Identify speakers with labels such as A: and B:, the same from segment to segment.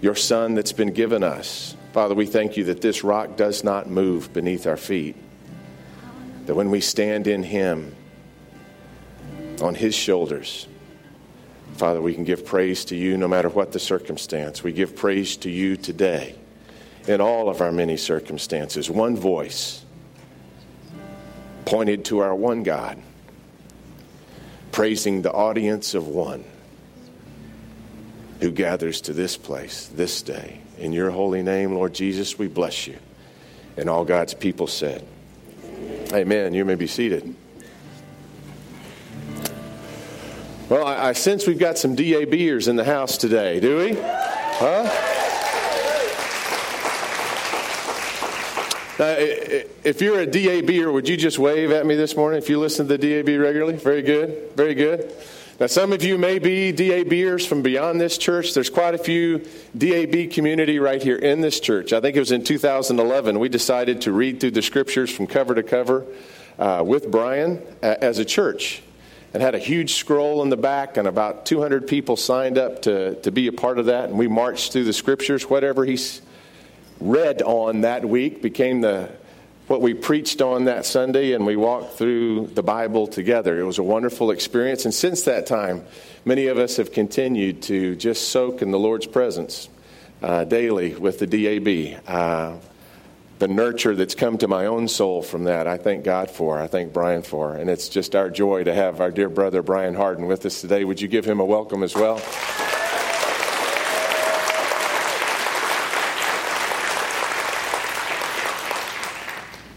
A: your Son that's been given us. Father, we thank you that this rock does not move beneath our feet, that when we stand in Him, on His shoulders, Father, we can give praise to you no matter what the circumstance. We give praise to you today in all of our many circumstances. One voice pointed to our one God, praising the audience of one who gathers to this place this day. In your holy name, Lord Jesus, we bless you. And all God's people said, Amen. You may be seated. Well, I, I sense we've got some DABers in the house today, do we? Huh? Uh, if you're a DABer, would you just wave at me this morning if you listen to the DAB regularly? Very good. Very good. Now, some of you may be DABers from beyond this church. There's quite a few DAB community right here in this church. I think it was in 2011 we decided to read through the scriptures from cover to cover uh, with Brian uh, as a church and had a huge scroll in the back, and about 200 people signed up to, to be a part of that. And we marched through the scriptures. Whatever he read on that week became the what we preached on that Sunday, and we walked through the Bible together. It was a wonderful experience, and since that time, many of us have continued to just soak in the Lord's presence uh, daily with the DAB. Uh, the nurture that's come to my own soul from that, I thank God for. I thank Brian for. And it's just our joy to have our dear brother Brian Hardin with us today. Would you give him a welcome as well?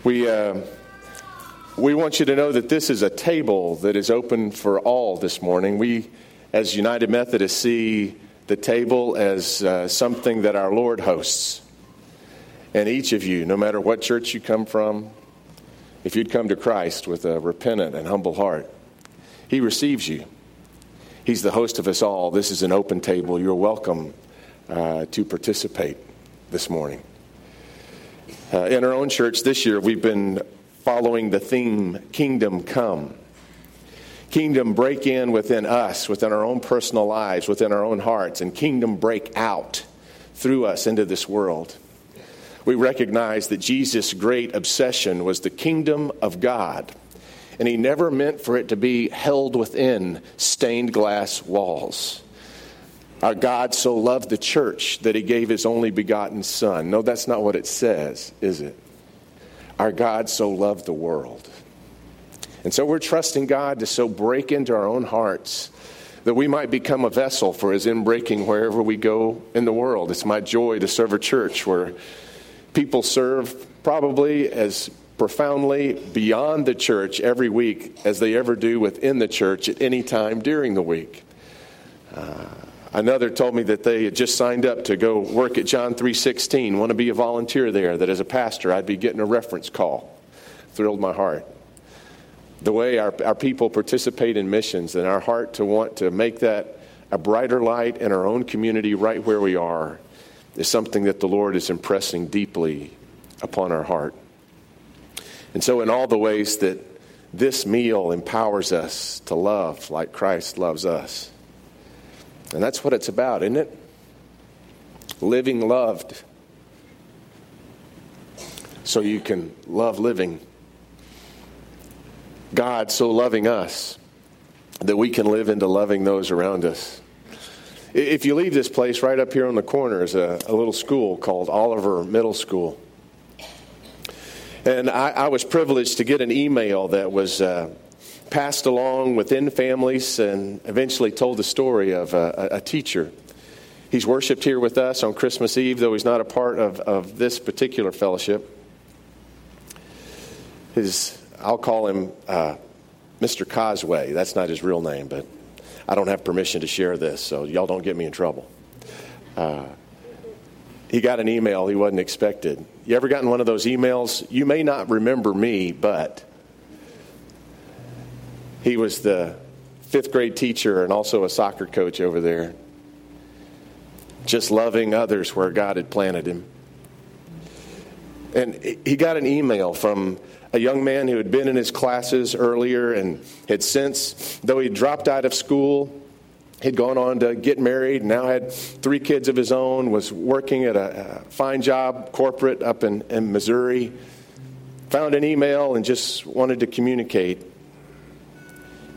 A: We, uh, we want you to know that this is a table that is open for all this morning. We, as United Methodists, see the table as uh, something that our Lord hosts. And each of you, no matter what church you come from, if you'd come to Christ with a repentant and humble heart, He receives you. He's the host of us all. This is an open table. You're welcome uh, to participate this morning. Uh, in our own church this year, we've been following the theme Kingdom Come. Kingdom break in within us, within our own personal lives, within our own hearts, and kingdom break out through us into this world. We recognize that Jesus' great obsession was the kingdom of God, and he never meant for it to be held within stained glass walls. Our God so loved the church that he gave his only begotten Son. No, that's not what it says, is it? Our God so loved the world. And so we're trusting God to so break into our own hearts that we might become a vessel for his inbreaking wherever we go in the world. It's my joy to serve a church where people serve probably as profoundly beyond the church every week as they ever do within the church at any time during the week. Uh, Another told me that they had just signed up to go work at John 3:16, want to be a volunteer there, that as a pastor I'd be getting a reference call. Thrilled my heart. The way our, our people participate in missions and our heart to want to make that a brighter light in our own community right where we are is something that the Lord is impressing deeply upon our heart. And so, in all the ways that this meal empowers us to love like Christ loves us, and that's what it's about, isn't it? Living loved so you can love living. God so loving us that we can live into loving those around us. If you leave this place, right up here on the corner is a, a little school called Oliver Middle School. And I, I, was privileged to get an email that was uh, passed along within families and eventually told the story of a, a teacher. He's worshiped here with us on Christmas Eve, though he's not a part of, of this particular fellowship. His, I'll call him uh, Mr. Cosway. That's not his real name, but I don't have permission to share this, so y'all don't get me in trouble. Uh, he got an email he wasn't expected. You ever gotten one of those emails? You may not remember me, but he was the fifth grade teacher and also a soccer coach over there, just loving others where God had planted him. And he got an email from a young man who had been in his classes earlier and had since, though he dropped out of school, He'd gone on to get married, now had three kids of his own, was working at a, a fine job, corporate up in, in Missouri. Found an email and just wanted to communicate.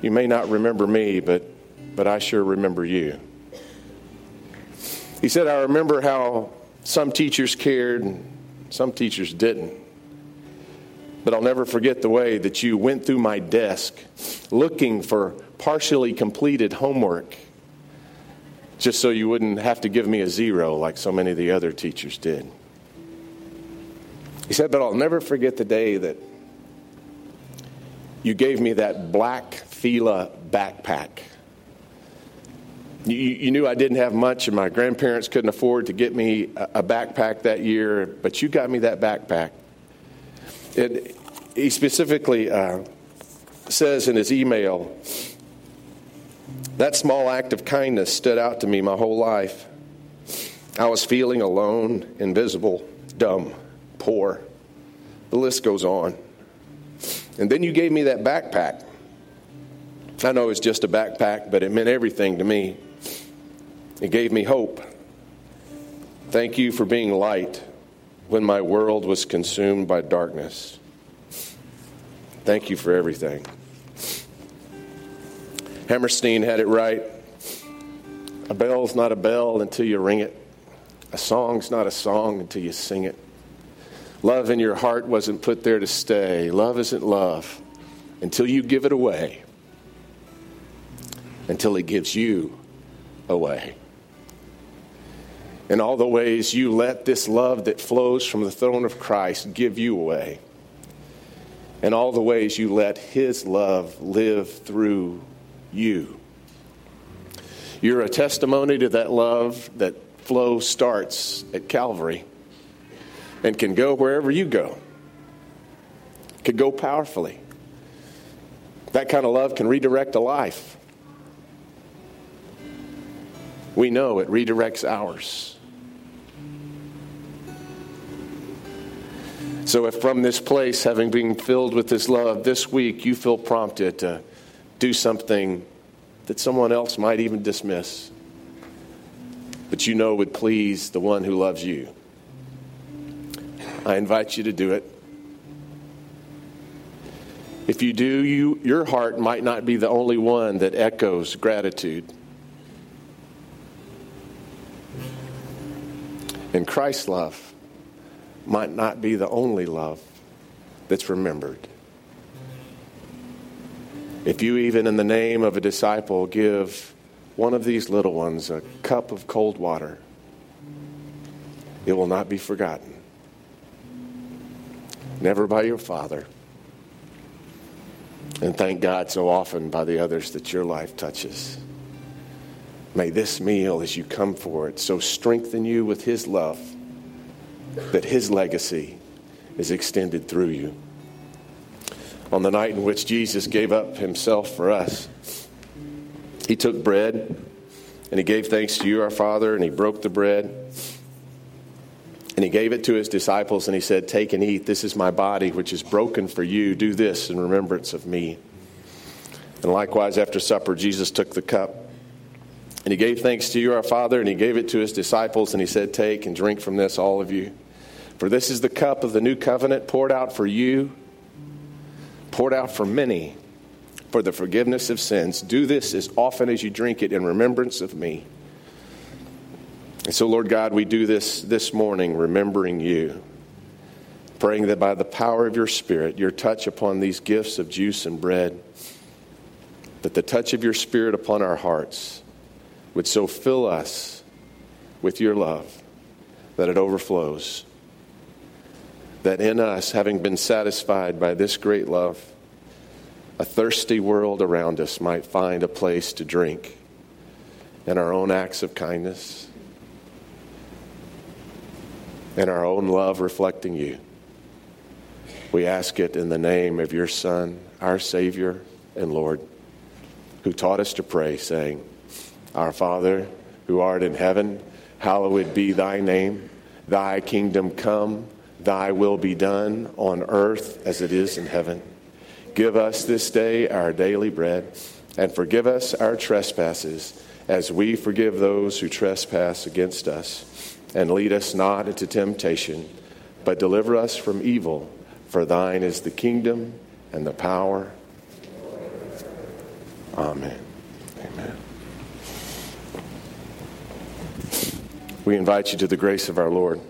A: You may not remember me, but, but I sure remember you. He said, I remember how some teachers cared and some teachers didn't. But I'll never forget the way that you went through my desk looking for partially completed homework just so you wouldn't have to give me a zero like so many of the other teachers did. He said, But I'll never forget the day that you gave me that black Fila backpack. You, you, knew I didn't have much, and my grandparents couldn't afford to get me a, backpack that year, but you got me that backpack. It, he specifically uh, says in his email, that small act of kindness stood out to me my whole life. I was feeling alone, invisible, dumb, poor. The list goes on. And then you gave me that backpack. I know it's just a backpack, but it meant everything to me. It gave me hope. Thank you for being light when my world was consumed by darkness. Thank you for everything. Hammerstein had it right. A bell's not a bell until you ring it. A song's not a song until you sing it. Love in your heart wasn't put there to stay. Love isn't love until you give it away, until it gives you away. In all the ways you let this love that flows from the throne of Christ give you away. In all the ways you let His love live through you. You're a testimony to that love that flow starts at Calvary and can go wherever you go. Could go powerfully. That kind of love can redirect a life. We know it redirects ours. So, if from this place, having been filled with this love, this week you feel prompted to do something that someone else might even dismiss, but you know would please the one who loves you. I invite you to do it. If you do, you, your heart might not be the only one that echoes gratitude. And Christ's love might not be the only love that's remembered. If you, even in the name of a disciple, give one of these little ones a cup of cold water, it will not be forgotten. Never by your Father. And thank God so often by the others that your life touches. May this meal, as you come for it, so strengthen you with His love that His legacy is extended through you on the night in which Jesus gave up himself for us. He took bread and he gave thanks to you, our Father, and he broke the bread and he gave it to his disciples and he said, Take and eat. This is my body, which is broken for you. Do this in remembrance of me. And likewise, after supper, Jesus took the cup and he gave thanks to you, our Father, and he gave it to his disciples and he said, Take and drink from this, all of you. For this is the cup of the new covenant poured out for you poured out for many for the forgiveness of sins. Do this as often as you drink it in remembrance of me. And so, Lord God, we do this this morning, remembering you, praying that by the power of your Spirit, your touch upon these gifts of juice and bread, that the touch of your Spirit upon our hearts would so fill us with your love that it overflows that in us, having been satisfied by this great love, a thirsty world around us might find a place to drink in our own acts of kindness and our own love reflecting you. We ask it in the name of your Son, our Savior and Lord, who taught us to pray, saying, Our Father, who art in heaven, hallowed be thy name. Thy kingdom come Thy will be done on earth as it is in heaven. Give us this day our daily bread, and forgive us our trespasses, as we forgive those who trespass against us. And lead us not into temptation, but deliver us from evil. For thine is the kingdom and the power. Amen. Amen. We invite you to the grace of our Lord.